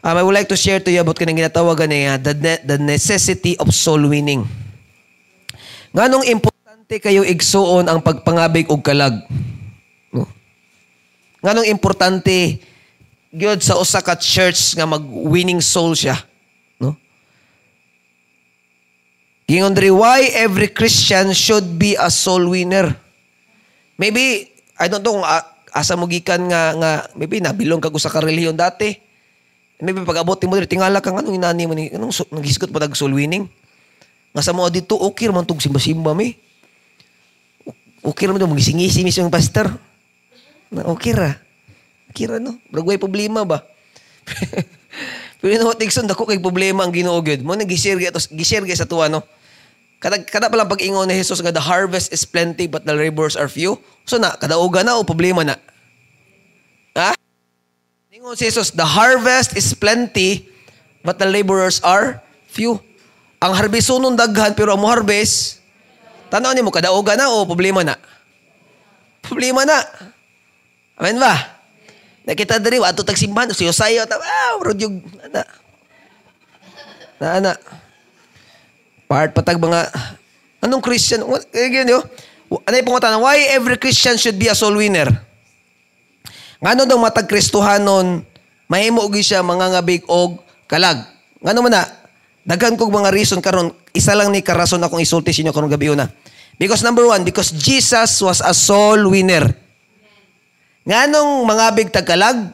Um, I would like to share to you about kanang ginatawagan niya, the, ne- the necessity of soul winning. Nganong importante kayo igsuon ang pagpangabig og kalag? No? Nganong importante gyud sa usa ka church nga mag-winning soul siya? No? Gingon why every Christian should be a soul winner? Maybe, I don't know kung a- asa mo gikan nga, nga maybe nabilong kag usa ka relihiyon dati. Maybe pag abot mo diri tingala kang anong inani mo ni anong so, naghisgot pa dag soul winning. Nga sa mga dito okay ra man tug simba-simba mi. Okay ra man tug magisingisi mismo yung pastor. Na okay ra. Okay ra no. Bragway problema ba? Pero no tigson dako kay problema ang Ginoo gyud. Mo nag-share gyud sa tuwa no. Kada kada pa lang pag-ingon ni Jesus nga the harvest is plenty but the laborers are few. So na kadaugan na o problema na. Ha? Ningon si Jesus, the harvest is plenty but the laborers are few. Ang harbisonon daghan pero ang mo harvest tanaw nimo kadaugan na o problema na. Problema na. Amen ba? Nakita diri ato tag simbahan si Josiah ta ah yung ana. Na ana. Part patag mga anong Christian? Eh ganyan yo. Ano yung pangutan? Why every Christian should be a soul winner? Ngano daw matag Kristohanon mahimo og siya mangangabig og kalag. Ngano man na? Daghan kog mga reason karon isa lang ni karason akong isulti sa inyo karon gabi una. Because number one, because Jesus was a soul winner. Nganong mangabig tag kalag?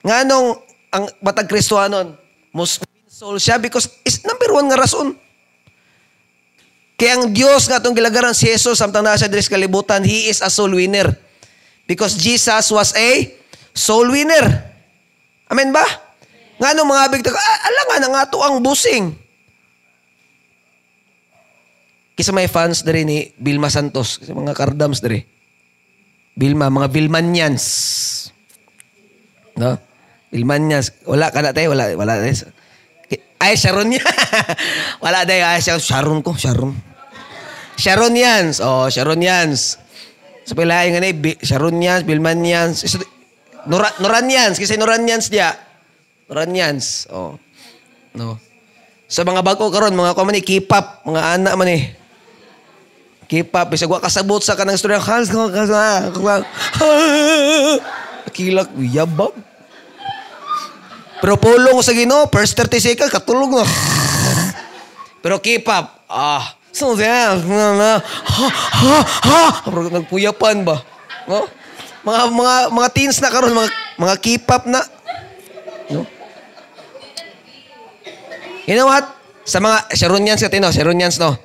Nganong ang matag Kristohanon win soul siya because is number one nga rason. Kaya ang Diyos nga itong gilagaran si Jesus samtang nasa diri kalibutan, He is a soul winner. Because Jesus was a soul winner. Amen ba? Nga nung mga bigtag, ah, alangan ang ato ang busing. Kisa may fans dari ni Vilma Santos, kisa mga kardams dari. Vilma, mga Vilmanians. No? Vilmanians. Wala ka na tayo, wala, wala. Ay, Sharon yan. wala tayo, ay, Sharon ko, Sharon. Sharon Yans. Oh, Sharon Yans. Sa pilahay nga na, Bi- Sharon Yans, Bilman Yans. Isa- Nora, Noran Yans. Kasi Noran Yans diya. Noran Yans. Oh. No. Sa mga bago karon mga kuman ni K-pop, mga anak man eh. K-pop, bisag wa kasabot sa kanang istorya. Hans, kilak, yabag. Pero pulong sa Ginoo, first 30 seconds, katulog na. Pero K-pop, ah, so na, na, ha, ha, ha. Nagpuyapan ba? No? Mga, mga, mga teens na karon mga, mga K-pop na. No? You know what? Sa mga Sharonians ka tino, Sharonians no.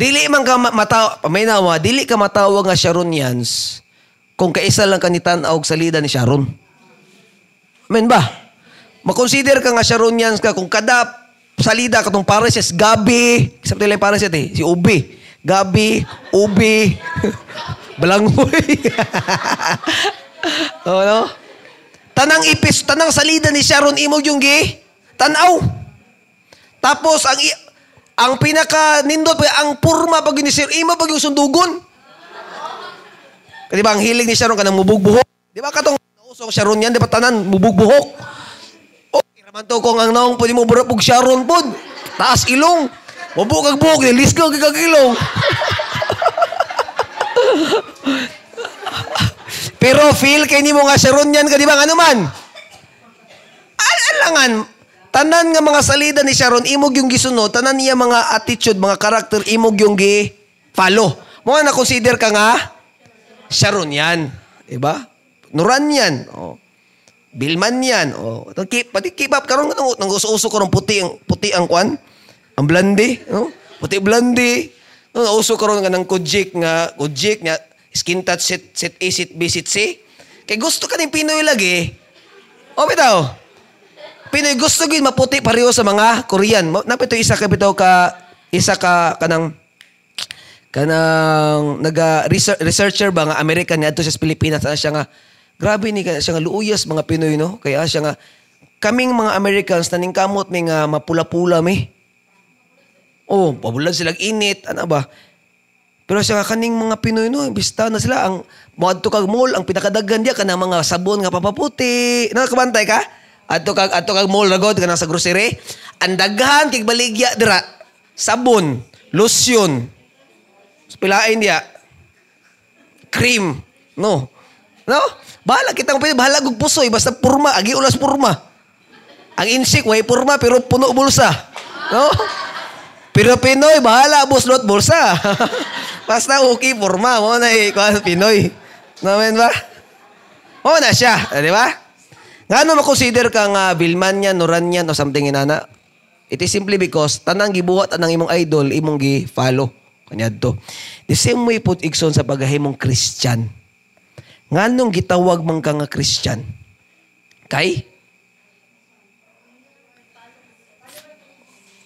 Dili man ka ma- mataw, paminaw mo, dili ka matawag nga Sharonians kung kaisa lang ka ni tanaw og salida ni Sharon. Amen ba? Makonsider ka nga Sharonians ka kung kada salida katong pares Gabi, sa pala yung pares eh, si Ubi. Gabi, Ubi, Balanghoy. oh, no? Tanang ipis, tanang salida ni Sharon imo yung gi, tanaw. Tapos ang ang pinaka nindot ang purma pag ni Sir Ima pag yung sundugon. Di ba ang hilig ni Sharon kanang mubugbuhok? Di ba katong nausong Sharon yan, di ba tanan mubugbuhok? Iraman to kung ang naong pwede mo burapog Sharon pod. Taas ilong. Mabukag buhok, nilisgaw kag ilong. Pero feel kay ni mo nga Sharon yan ka di ba nga naman? Al- alangan, tanan nga mga salida ni Sharon, imog yung gisunod, tanan niya mga attitude, mga karakter, imog yung gi follow. Mo na consider ka nga, Sharon yan. Diba? Nuran yan. Oh. Bilman yan. Oh. Keep, pati keep up. Karoon nang, nang uso-uso ng puti ang, puti ang kwan. Ang blandi. No? Puti blandi. No, nauso karoon nga ng kujik nga, kujik nga, skin touch sit, sit A, sit B, sit C. Kay gusto ka ng Pinoy lagi. O, bitaw. Pinoy gusto gid maputi pareho sa mga Korean. Napito isa ka bitaw ka isa ka kanang kanang naga research, researcher ba nga American niya sa Pilipinas ana siya nga grabe ni ka siya nga luuyas mga Pinoy no kaya siya nga kaming mga Americans naning kamot mi nga mapula-pula mi oh pabulan sila init ana ba pero siya nga kaning mga Pinoy no bista na sila ang moadto kag mall ang pinakadaghan diya kanang mga sabon nga papaputi nakakabantay ka Adto kag adto kag mall ragod kanang sa grocery. Ang daghan kay baligya dira. Sabon, lotion. Pilain dia. Cream. No. No? Bahala kitang pwede bahala gug pusoy basta purma, agi ulas purma. Ang insik way purma pero puno bulsa. No? Pero Pinoy, bahala, buslot, bulsa. Basta okay, forma. Mo na eh, Pinoy. Naman ba? Mo na siya, eh, di ba? Nga ano makonsider ka nga Bilmanian, Noranian, o something inana? It is simply because tanang gibuhat anang imong idol, imong gi-follow. Kanyad to. The same way put igson sa paghahimong Christian. Nga nung gitawag man ka nga Christian? Kay?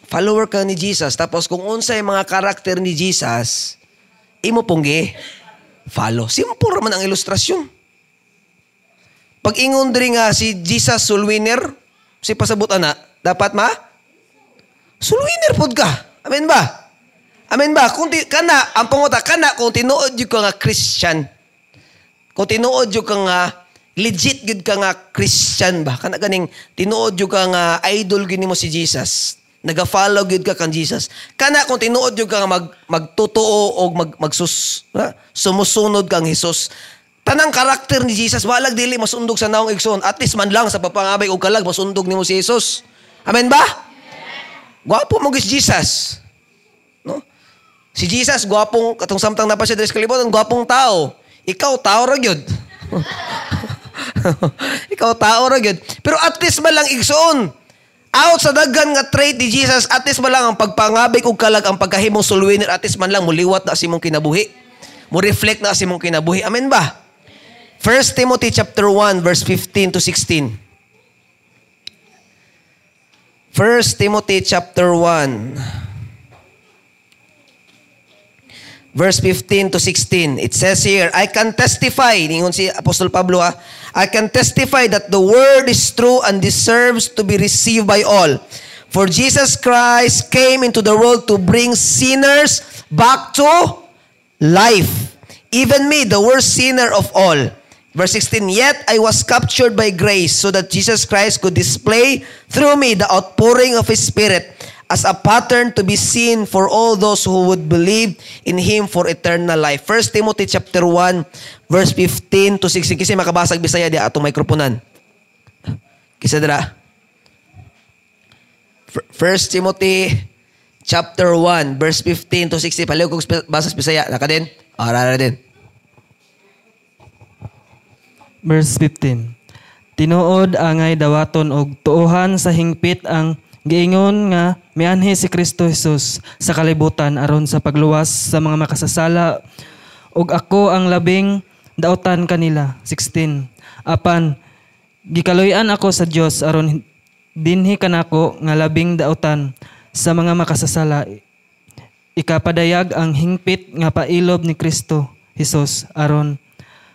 Follower ka ni Jesus. Tapos kung unsay mga karakter ni Jesus, imo ponggi follow. Simple raman ang ilustrasyon. Pag ingon diri nga si Jesus sulwiner, si pasabot ana, dapat ma sulwiner pod ka. Amen ba? Amen ba? Kung ti, kana, ang panguta, kana, kung tinuod yung ka nga Christian, kung tinuod yung ka nga, legit gud ka nga Christian ba? Kana ganing, tinuod yung ka nga idol gini mo si Jesus. Naga-follow gud ka kang Jesus. Kana kung tinuod yung ka nga mag, magtotoo o mag, magsus, ha? sumusunod kang Jesus. Tanang karakter ni Jesus, walag dili masundog sa naong igsoon. At least man lang sa papangabay o kalag, masundog ni mo si Jesus. Amen ba? Gwapo mo gis Jesus. No? Si Jesus, gwapong, katong samtang na pa siya sa kalibutan, gwapong tao. Ikaw, tao ra gyud. Ikaw, tao ra gyud. Pero at least man lang igsoon. Out sa daghan nga trait ni Jesus, at least man lang ang pagpangabig ug kalag ang pagkahimong sulwinir, at least man lang muliwat na si mong kinabuhi. Mo reflect na si mong kinabuhi. Amen ba? 1 Timothy chapter 1 verse 15 to 16. 1 Timothy chapter 1 verse 15 to 16. It says here, I can testify, ningon si Apostol Pablo ha, I can testify that the word is true and deserves to be received by all. For Jesus Christ came into the world to bring sinners back to life. Even me, the worst sinner of all. Verse 16, Yet I was captured by grace so that Jesus Christ could display through me the outpouring of His Spirit as a pattern to be seen for all those who would believe in Him for eternal life. 1 Timothy chapter 1, verse 15 to 16. Kasi makabasag Bisaya di atong mikroponan. Kisa dira. 1 Timothy chapter 1, verse 15 to 16. Paliw kong basas Bisaya. Naka din? Ara din. Verse 15. Tinuod angay dawaton og tuohan sa hingpit ang giingon nga mianhi si Kristo Jesus sa kalibutan aron sa pagluwas sa mga makasasala ug ako ang labing dautan kanila. 16. Apan gikaloy-an ako sa Dios aron dinhi kanako nga labing dautan sa mga makasasala. Ikapadayag ang hingpit nga pailob ni Kristo Jesus aron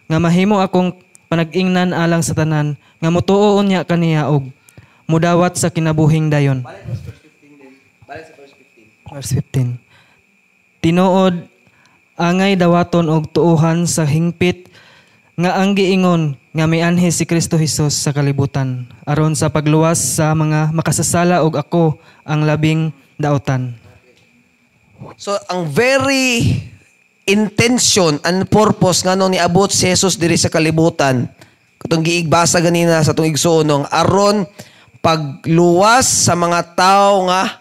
nga mahimo akong panag-ingnan alang sa tanan nga motuo unya kaniya og mudawat sa kinabuhing dayon. Verse 15. Tinuod angay dawaton og tuuhan sa hingpit nga ang giingon nga mianhi si Kristo Hesus sa kalibutan aron sa pagluwas sa mga makasasala og ako ang labing dautan. So, ang very intention and purpose nga nung niabot si Jesus diri sa kalibutan, katong giigbasa ganina sa itong igsoonong, aron pagluwas sa mga tao nga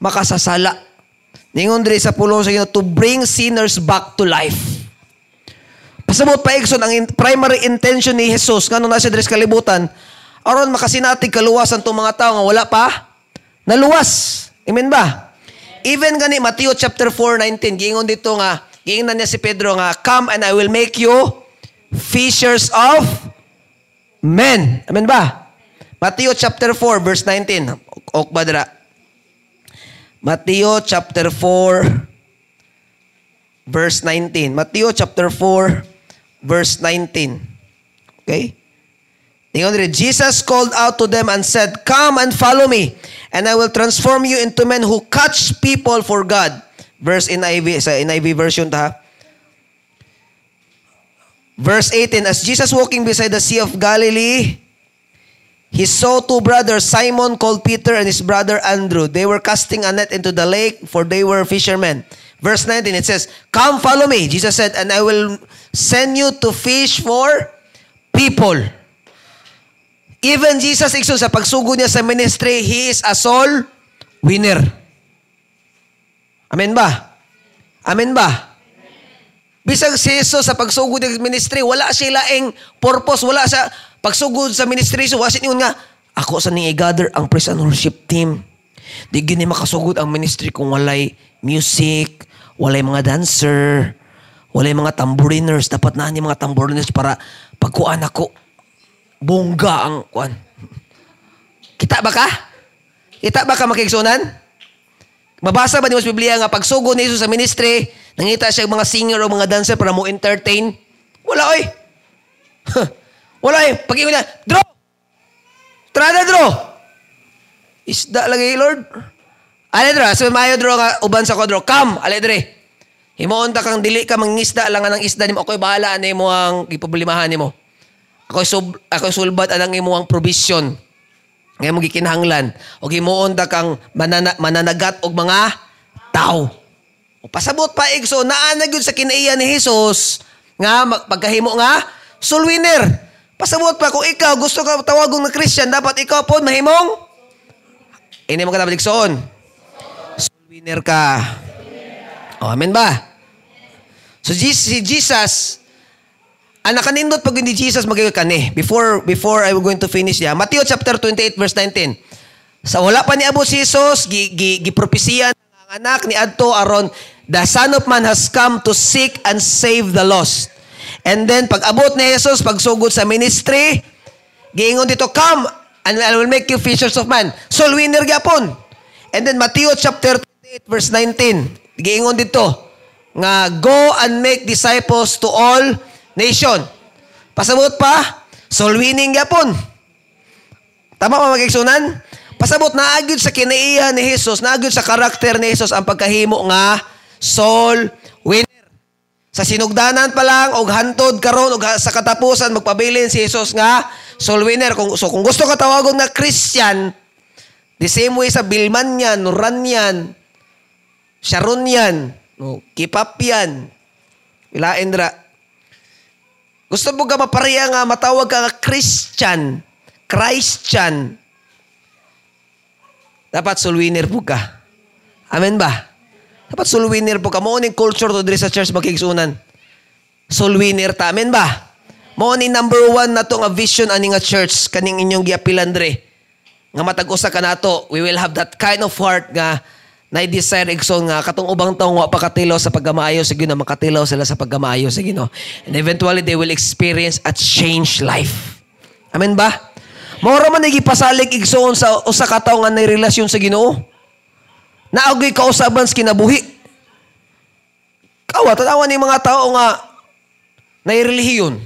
makasasala. Ningon diri sa pulong sa to bring sinners back to life. Pasabot pa igsoon ang primary intention ni Jesus nga nung nasa diri sa kalibutan, aron makasinatig kaluwasan tong mga tao nga wala pa naluwas. Amen ba? Even gani Matthew chapter 4:19 giingon dito nga giingnan niya si Pedro nga come and I will make you fishers of men. Amen ba? Matthew chapter 4 verse 19. Ok ba dira? Matthew chapter 4 verse 19. Matthew chapter 4 verse 19. Okay? Tingnan nila, Jesus called out to them and said, Come and follow me, and I will transform you into men who catch people for God. Verse in NIV, sa NIV version ta. Verse 18, As Jesus walking beside the Sea of Galilee, he saw two brothers, Simon called Peter and his brother Andrew. They were casting a net into the lake, for they were fishermen. Verse 19, it says, Come, follow me. Jesus said, and I will send you to fish for people. Even Jesus Ikso, sa pagsugo niya sa ministry, He is a soul winner. Amen ba? Amen ba? Bisag si Jesus sa pagsugod ng ministry, wala siya laing purpose, wala sa pagsugod sa ministry, so wasit yun nga, ako sa ni gather ang praise and worship team. Di gini makasugod ang ministry kung walay music, walay mga dancer, walay mga tamboriners. Dapat na ni mga tamboriners para pagkuan ako, bongga ang kuan. Kita ba ka? Kita ba ka makiksunan? Mabasa ba niyo sa Biblia nga pagsugod ni Jesus sa ministry, nangita siya mga singer o mga dancer para mo entertain? Wala oy. Wala eh. Pag na, draw! Trada draw! Isda lagi, Lord. Ale draw, so mayo draw nga, uban sa ko draw. Come, ale dre. Himuon ta kang dili ka mangisda lang ng isda nimo. Ako'y bahala ani mo ang ipoblemahan nimo. Ako'y sub, ako'y sulbat anang imo ang provision. Ngayon mo gikinahanglan. O gimuon ta kang manana, mananagat og mga tao. O pasabot pa igso, naana gyud sa kinaiya ni Jesus nga pagkahimo nga soul winner. Pasabot pa kung ikaw gusto ka tawagong na Christian, dapat ikaw po mahimong ini mo ka dapat igsoon. Soul winner ka. O, amen ba? So si Jesus, ang nakanindot pag hindi Jesus magayon kani. Before before I was going to finish ya. Matthew chapter 28 verse 19. Sa wala pa ni Abu si Jesus, gi, gi, gipropesiya ang anak ni Adto aron the son of man has come to seek and save the lost. And then pag abot ni Jesus pagsugod sa ministry, giingon dito come and I will make you fishers of man. Soul winner gyapon. And then Matthew chapter 28 verse 19. Giingon dito nga go and make disciples to all nation. Pasabot pa, soul winning yapon. Tama ba magigsunan? Pasabot na agyud sa kinaiya ni Jesus, na agyud sa karakter ni Jesus ang pagkahimo nga soul. Sa sinugdanan pa lang og hantod karon og sa katapusan magpabilin si Jesus nga soul winner. Kung so kung gusto ka tawagon na Christian, the same way sa Bilman yan, Nuran yan, Sharon yan, no, Kipap yan, Ilain dra. Gusto mo ka mapareha nga matawag ka nga Christian, Christian. Dapat soul winner po ka. Amen ba? Dapat soul winner po ka. Ning culture to diri sa church makigsunan. Soul winner ta. Amen ba? Ni number one na to nga vision ani nga church kaning inyong giapilan diri. Nga matag-usa ka nato, we will have that kind of heart nga na desire igsoon nga katong ubang tawo wa pakatilaw sa paggamaayo sa Ginoo makatilaw sila sa paggamaayo sa Ginoo and eventually they will experience a changed life amen ba Moro man nagipasalig igsoon sa usa ka tawo nga nay relasyon sa Ginoo naagay kausaban sa kinabuhi kawa tanawan ni mga tao nga nay relihiyon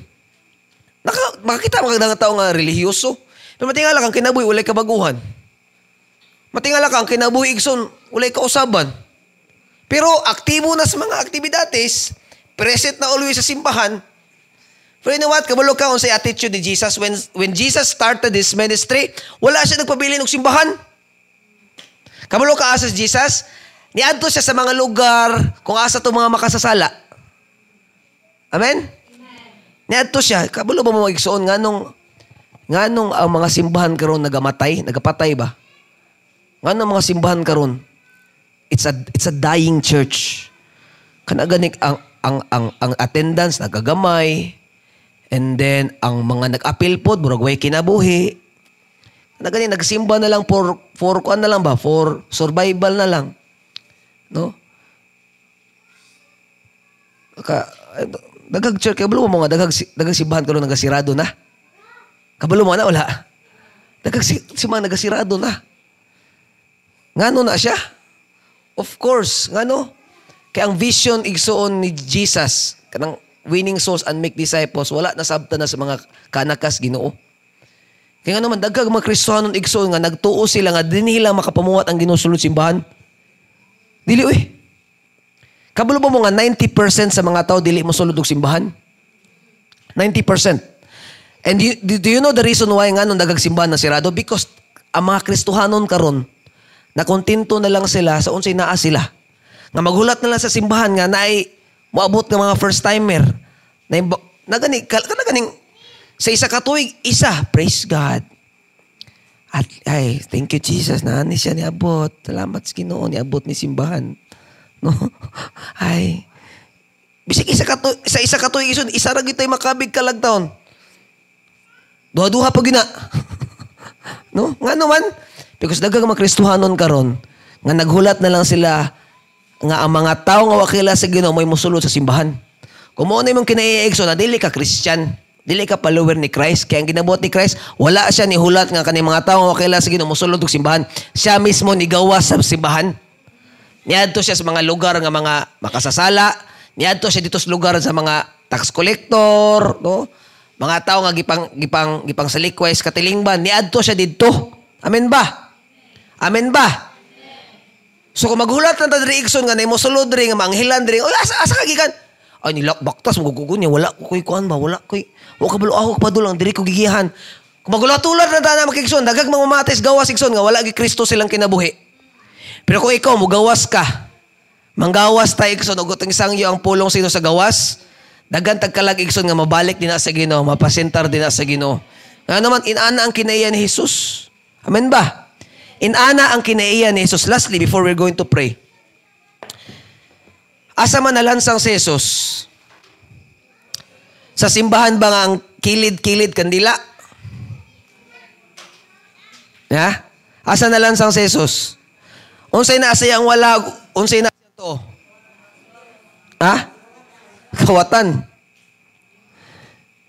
Naka, makakita mga tao nga relihiyoso pero matingala kang kinabuhi walay kabaguhan Matingala ka, ang kinabuhi igsoon, ulay kausaban. Pero aktibo na sa mga aktibidades, present na always sa simbahan. Pero you know what? Kabalo ka sa attitude ni Jesus. When, when Jesus started this ministry, wala siya nagpabili ng simbahan. Kabalo ka asas Jesus, niadto siya sa mga lugar kung asa to mga makasasala. Amen? Niadto siya. Kabalo ba mo igsoon nga nung nga nung ang mga simbahan karon nagamatay, nagapatay ba? Nga ng mga simbahan karon, it's a it's a dying church. Kana ganik ang ang ang ang attendance nagagamay. And then ang mga nag-appeal pod murag way kinabuhi. Kana gani nagsimba na lang for for kuan na lang ba? For survival na lang. No? Ka dagag church kay mo nga dagag dagag simbahan karon nagasirado na. Kabalo mo na wala. Dagag si, simbahan nagasirado na. Ngano na siya? Of course, ngano? Kaya ang vision igsoon ni Jesus, kanang winning souls and make disciples, wala na sabta na sa mga kanakas Ginoo. Kaya nga naman, dagag mga Kristohanon igsoon nga, nagtuo sila nga, di nila makapamuhat ang ginusulod simbahan. Dili, uy. Kabalo ba mo nga 90% sa mga tao dili mo sulod og simbahan? 90%. And do you, do you know the reason why nga nung nagagsimbahan na sirado? Because ang mga Kristohanon karon na kontento na lang sila sa unsay naa sila. Nga maghulat na lang sa simbahan nga na ay moabot ng mga first timer. Na, na gani, ka, na ganing, sa isa ka tuig, isa. Praise God. At ay, thank you Jesus na ani siya niabot. Salamat sa Ginoo niabot ni simbahan. No? Ay. Bisig isa ka tu- sa isa ka tuig isun, isa ra gyud tay makabig kalagtaon. Duha-duha pa gina. no? Nga naman, because daghang mga Kristohanon karon nga naghulat na lang sila nga ang mga tao nga wakila sa Ginoo may musulod sa simbahan. Mo na imong kinaiigso na dili ka Christian, dili ka follower ni Christ, kaya ang ginabuhat ni Christ, wala siya ni hulat nga kani mga tao nga wakila sa Ginoo musulod og simbahan. Siya mismo ni gawas sa simbahan. Niadto siya sa mga lugar nga mga makasasala, niadto siya dito sa lugar sa mga tax collector, no? Mga tao nga gipang gipang gipang salikway sa katilingban, niadto siya didto. Amen ba? Amen ba? So kung maghulat na ta diri igsoon nga nimo sulod diri nga manghilan diri, oy asa asa ka? Ay nilak baktas magugugon niya wala ko kuan ba wala koy wa ka balo ako padulang diri ko gigihan. Kung magulat-ulat na ta na makigsoon dagag mga mates gawas igsoon nga wala gi Kristo silang kinabuhi. Pero kung ikaw mugawas ka, manggawas ta igsoon ug utang sangyo ang pulong sino sa gawas, dagan tagkalag igsoon nga mabalik din sa Ginoo, mapasentar din sa Ginoo. Nga naman inana ang kinaiya ni Jesus. Amen ba? Inana ang kinaiya ni Jesus. Lastly, before we're going to pray. Asa man nalansang si Jesus? Sa simbahan ba nga ang kilid-kilid kandila? Ya? Asa nalansang si Jesus? Unsay na sayang wala, unsay na to? Ha? Kawatan.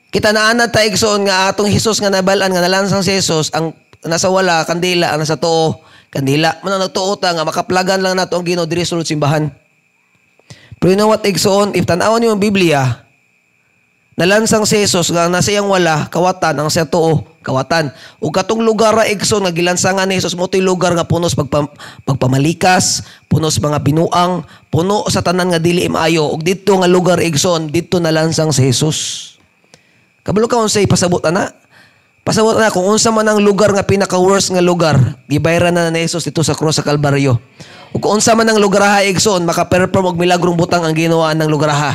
Kita na ana ta igsoon nga atong Hesus nga nabalan nga nalansang si Jesus ang nasa wala kandila ang nasa tuo kandila man nagtuo ta nga makaplagan lang nato ang Ginoo diri sulod simbahan. Pero you know what igsoon if tan-awon niyo ang Biblia nalansang si Jesus nga nasa iyang wala kawatan ang sa tuo kawatan. Ug katong lugar ra igsoon nga gilansangan ni Jesus mo lugar nga punos pagpam, pagpamalikas, punos mga binuang, puno sa tanan nga dili maayo ug didto nga lugar igsoon didto nalansang si Jesus. Kabalo ka unsay pasabot ana? Pasabot na kung unsa man ang lugar nga pinaka worst nga lugar, gibayran na ni Jesus dito sa cross sa Kalbaryo. Ug kung unsa man ang lugar ha igsoon maka-perform milagrong butang ang ginawa ng lugar ha.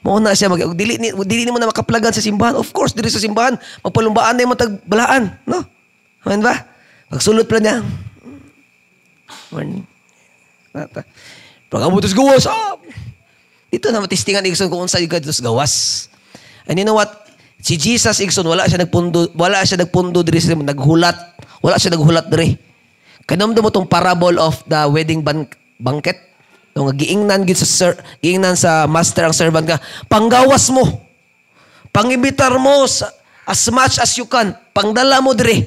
Mao na siya mag dili ni dili ni mo na makaplagan sa simbahan. Of course, diri sa simbahan mapalumbaan na mo tag no? Amen ba? Pagsulot pa niya. Morning. Pag amo gawas. Ah! Dito na matistingan igsoon kung unsa yung gawas. And you know what? Si Jesus igsoon wala siya nagpundo wala siya nagpundo diri sa naghulat. Wala siya naghulat diri. Kanamdo mo tong parable of the wedding ban- banquet. No, nga giingnan gid sa sir, giingnan sa master ang servant ka. Panggawas mo. Pangibitar mo sa, as much as you can. Pangdala mo diri.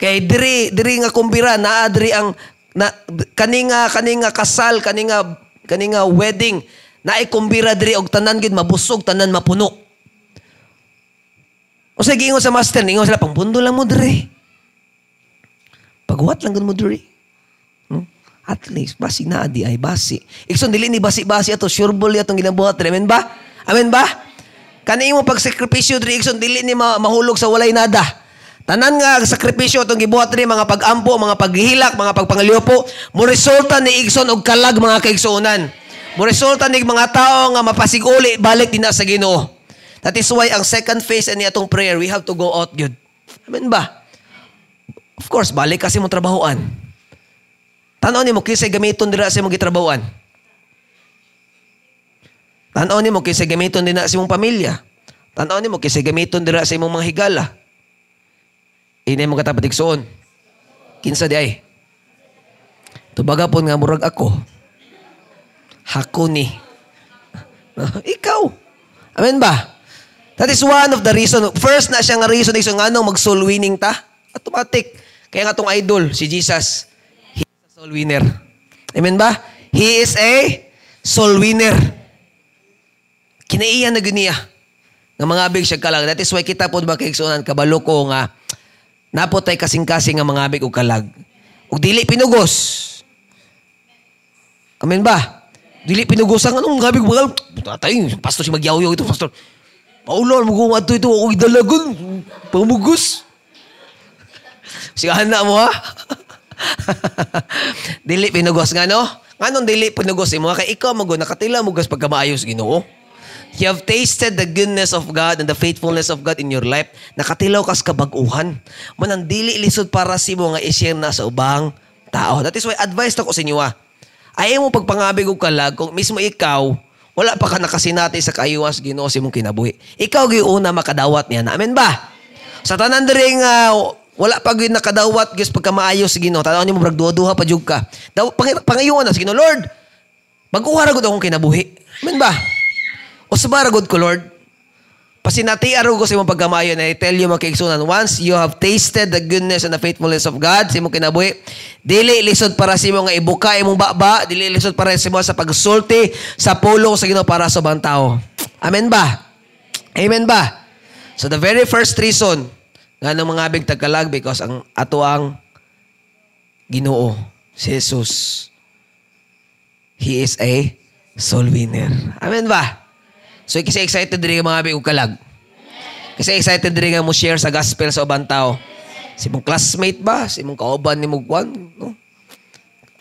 Kay diri diri nga kumbira naa diri ang na kaninga kaninga kasal kaninga kaninga wedding na kumbira diri og tanan gid mabusog tanan mapuno. O sa giingon sa master, ningon sila, pangpundo lang mo diri. Pagwat lang mo diri. Hmm? At least, basi na di ay basi. Ikson, dili ni basi-basi ato, sureball atong ginabuhat. Amen ba? Amen ba? Kani mo pagsakripisyo diri, Ikson, dili ni ma- mahulog sa walay nada. Tanan nga sakripisyo itong gibuhat diri mga pagampo, mga paghihilak, mga pagpangaliopo, mo resulta ni Igson og kalag mga kaigsuonan. Mo resulta ni mga tao nga mapasiguli balik din na sa Ginoo. That is why ang second phase ani atong prayer, we have to go out good. Amen ba? Of course, balik kasi mo trabahoan. Tanaw ni mo kisay gamiton dira sa imong gitrabahoan. Tanaw ni mo kisay gamiton din na sa imong pamilya. Tanaw ni mo kisay gamiton dira sa imong mga higala. Inay mo katapat igsoon. Kinsa di ay. Tubaga po nga murag ako. Hako ni. Ikaw. Amen ba? That is one of the reason. First na siya nga reason is nga nung mag-soul winning ta. Automatic. Kaya nga tong idol, si Jesus, he is a soul winner. Amen ba? He is a soul winner. Kinaiya na guniya. Nga mga abig siya kalag. That is why kita po ba kaigsunan kabalo ko nga napotay kasing-kasing nga mga abig o kalag. O dili pinugos. Amen ba? Dili pinugosan anong gabi bagal. Tatay, pastor si magyaw ito, pastor. Paulon, magkuha ito ito. Ako idalagon. Pamugos. Sigahan na mo ha? dili pinugos nga no? Nganong dili pinugos imo kay ikaw mago nakatila mo gas pagkamaayos Ginoo. You have tasted the goodness of God and the faithfulness of God in your life. Nakatilaw kas kabag-uhan. Manang dili lisod para si mo nga i-share na sa ubang tao. That is why advice na ko sa inyo ah. Ayaw mo pagpangabig og kalag kung mismo ikaw wala pa ka nakasinati sa kayuwas Ginoo si mong kinabuhi. Ikaw gyud una makadawat niya na. Amen ba? Sa tanan diri nga wala pa gyud nakadawat gyud pagka maayo sa Ginoo. Tanaw nimo brag duha pa jud ka. Daw pang, pangayuan na sa Ginoo, Lord. Mag-uha ra gud akong kinabuhi. Amen ba? O sabara gud ko, Lord. Pasinati araw ko sa imong pagkamayo na I tell you mga once you have tasted the goodness and the faithfulness of God sa imong kinabuhi, dili lisod para sa imong nga ibuka imong baba, dili lisod para sa imong sa pagsulti sa pulong sa Ginoo para sa ubang tao. Amen ba? Amen ba? So the very first reason nga nang mga abig tagkalag because ang ato ang Ginoo si Jesus He is a soul winner. Amen ba? So, kasi excited rin mga abig og kalag. Kasi excited rin nga mo share sa gospel sa ubang tao. Si mong classmate ba? Si mong kauban ni Mugwan? No?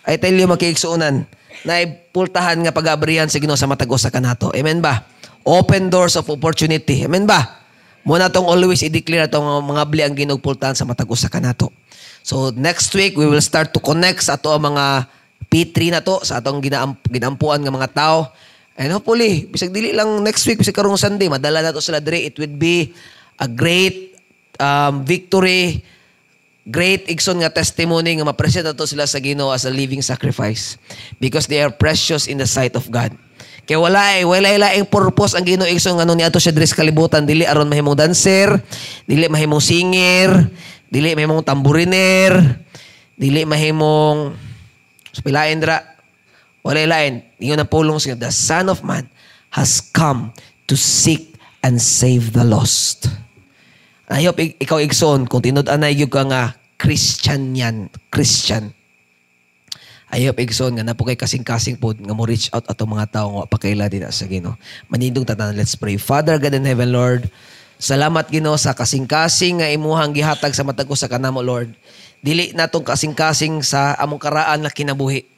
I tell you, makiigsuunan, na ipultahan nga pag-abrihan sa Ginoo sa matag usa kanato. Amen ba? Open doors of opportunity. Amen ba? Muna tong always i-declare tong mga bli ang ginugpultahan sa matag usa kanato. So next week we will start to connect sa ato ang mga P3 na to sa atong ginamp ginampuan nga mga tao. And hopefully, bisag dili lang next week, bisag karong Sunday, madala na to sila dire. It would be a great um, victory, great igsoon nga testimony nga ma-present to sila sa Ginoo as a living sacrifice because they are precious in the sight of God. Kaya wala eh, wala laing purpose ang Ginoo igsoon nga ni ato siya diri sa kalibutan dili aron mahimong dancer, dili mahimong singer, dili mahimong tamburiner, dili mahimong Pilain dra. Wala lain. Ingon ang pulong sa The Son of Man has come to seek and save the lost. Ik- ikaw igsoon kung tinud-an na ka nga Christian yan. Christian. Hope igsoon nga napo kay kasing-kasing pod nga mo reach out ato mga tao nga pakaila din sa Ginoo. Manindong tatanan, let's pray. Father God in heaven, Lord, salamat Ginoo sa kasing-kasing nga imuhang gihatag sa matag ko sa kanamo, Lord. Dili natong kasing-kasing sa among karaan nga kinabuhi.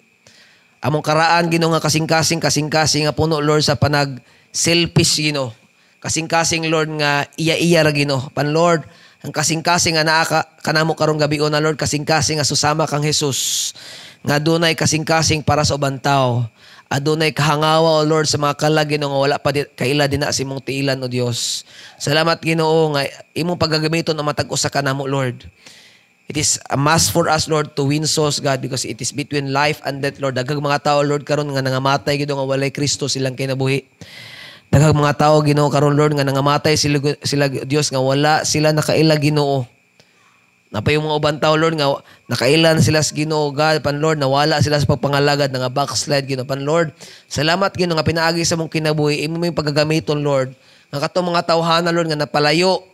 Among karaan Ginoo nga kasing-kasing kasing-kasing nga puno Lord sa panag selfish Ginoo. Kasing-kasing Lord nga iya-iya ra Ginoo. Pan Lord, ang kasing-kasing nga naa ka kanamo karong gabi na Lord, kasing-kasing nga susama kang Jesus. Nga dunay kasing-kasing para sa ubang tao. Adunay kahangawa o Lord sa mga kalag nga wala pa di, kaila din na si mong tiilan o Dios. Salamat Ginoo nga imong pagagamiton ang matag usa ka namo Lord. It is a must for us, Lord, to win souls, God, because it is between life and death, Lord. Daghang mga tao, Lord, karon nga nangamatay gid nga walay Kristo silang kinabuhi. Daghang mga tao Ginoo karon, Lord, nga nangamatay sila, sila Dios nga wala sila nakaila Ginoo. Napay yung mga ubang tao, Lord, nga nakailan sila sa Ginoo, God, pan Lord, nawala sila sa pagpangalagad, nga backslide, Ginoo, pan Lord. Salamat, Ginoo, nga pinaagi sa mong kinabuhi, imo mo yung paggagamiton, Lord. Nga katong mga tawhana, Lord, nga napalayo,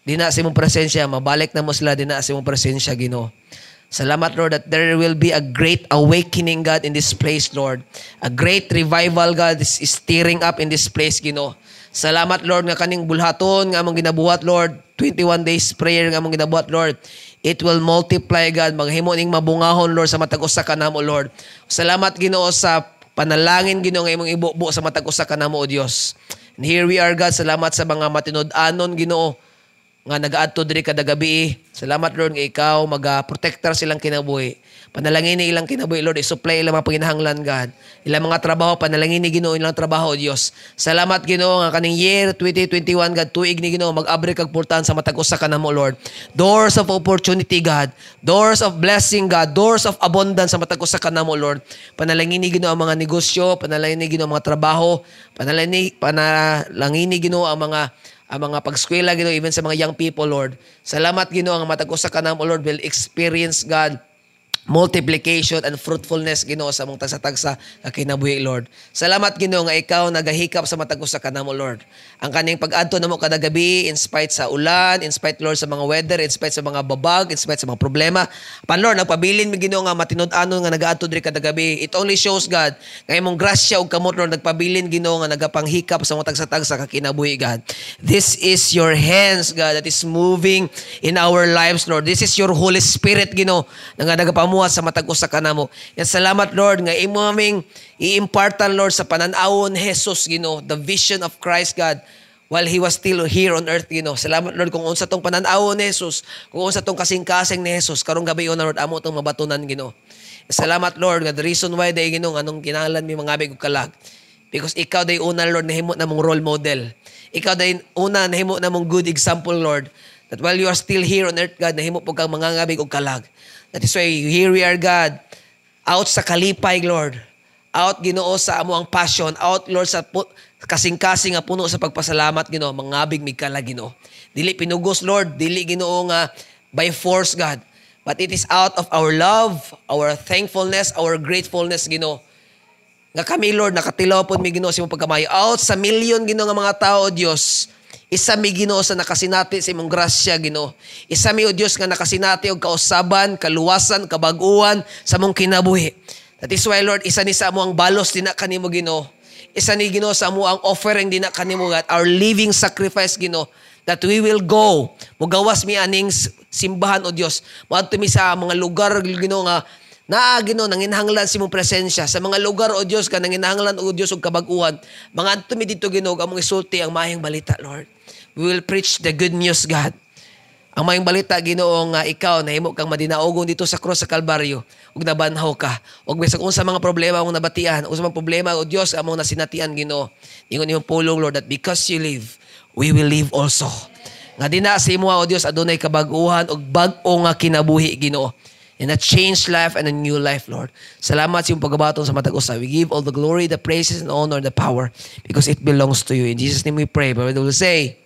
Di na sa imong presensya, mabalik na mo sila, di na sa imong presensya, Ginoo. Salamat, Lord, that there will be a great awakening, God, in this place, Lord. A great revival, God, is stirring up in this place, Ginoo. Salamat, Lord, nga kaning bulhaton nga among ginabuhat, Lord. 21 days prayer nga among ginabuhat, Lord. It will multiply, God. Maghimo ning mabungahon, Lord, sa matag usa ka namo, Lord. Salamat, Ginoo, sa panalangin, Ginoo, nga imong ibubo sa matag usa ka namo, O Dios. And here we are, God. Salamat sa mga matinud-anon, Ginoo nga nagaadto diri kada gabi. Salamat Lord nga ikaw maga-protector silang kinabuhi. Panalangin ni ilang kinabuhi Lord, i-supply ilang mga panginahanglan God. Ilang mga trabaho panalangin ni Ginoo ilang trabaho Dios. Salamat Ginoo nga kaning year 2021 God tuig ni Ginoo mag-abri kag pultahan sa matag usa kanamo Lord. Doors of opportunity God, doors of blessing God, doors of abundance sa matag usa kanamo Lord. Panalangin ni Ginoo ang mga negosyo, panalangin ni Ginoo ang mga trabaho, panalangin panalangin ni Ginoo ang mga ang mga pagskwela Ginoo even sa mga young people Lord. Salamat Ginoo ang matag usa ka namo Lord will experience God multiplication and fruitfulness Ginoo sa mong tagsa-tagsa nga kinabuhi Lord. Salamat Ginoo nga ikaw nagahikap sa matag usa kanamo Lord. Ang kaning pag-adto namo kada gabi in spite sa ulan, in spite Lord sa mga weather, in spite sa mga babag, in spite sa mga problema. Pan Lord, nagpabilin mi Ginoo nga matinud-anon nga nagaadto diri kada gabi. It only shows God nga imong grasya ug kamot Lord nagpabilin Ginoo nga nagapanghikap sa matag tagsa ka kinabuhi God. This is your hands God that is moving in our lives Lord. This is your Holy Spirit Ginoo nga nagapamuhat sa matag usa kanamo. Yan salamat Lord nga imo aming i-impartan Lord sa pananawon Jesus Ginoo, the vision of Christ God while He was still here on earth, Ginoo. Salamat Lord kung unsa tong pananaw ni Jesus, kung unsa tong kasing-kasing ni Jesus, karong gabi yun Lord, amo tong mabatunan Ginoo. Salamat Lord nga the reason why day Ginoo anong kinahanglan mi mga abig kalag. Because ikaw day una Lord nahimo na mong role model. Ikaw day una nahimo na mong good example Lord. That while you are still here on earth God, nahimo po kang mangangabig og kalag. That is why here we are God. Out sa kalipay Lord. Out Ginoo sa amo ang passion. Out Lord sa pu- kasing-kasing nga puno sa pagpasalamat Ginoo, mangabig mig kalag Ginoo. Dili pinugos Lord, dili Ginoo nga by force God. But it is out of our love, our thankfulness, our gratefulness Ginoo. Nga kami Lord nakatilaw pod mi Ginoo sa imong pagkamayo. Out sa million Ginoo nga mga tao Dios. Isa mi Ginoo sa nakasinati sa imong grasya Ginoo. Isa mi o Dios nga nakasinati og kausaban, kaluwasan, kabag-uwan sa mong kinabuhi. That is why Lord isa ni sa amo ang balos din kanimo Ginoo. Isa ni Ginoo sa amo ang offering din kanimo God, our living sacrifice Ginoo that we will go. Mugawas mi aning simbahan o Dios. Moadto mi sa mga lugar Ginoo nga naa Ginoo nanginahanglan si mong presensya sa mga lugar o Dios ka nanginahanglan o Dios og kabag-uwan. Mga adto mi dito Ginoo among isulti ang mahing balita Lord. We will preach the good news God. Ang mayong balita Ginoo nga ikaw nahimo kang madinaogon dito sa cross sa Kalbaryo ug nabanhaw ka. Ug bisag unsa mga problema among nabatian, unsa mga problema o Dios among nasinatian Ginoo. Ingon imong pulong Lord that because you live, we will live also. Nga dina sa imo o Dios adunay kabag-uhan ug bag-o nga kinabuhi Ginoo. In a changed life and a new life, Lord. Salamat sa iyong pagbabaton sa matag usa. We give all the glory, the praises, and honor, and the power because it belongs to you. In Jesus' name we pray. But we will say,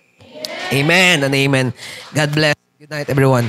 Amen and amen. God bless. Good night, everyone.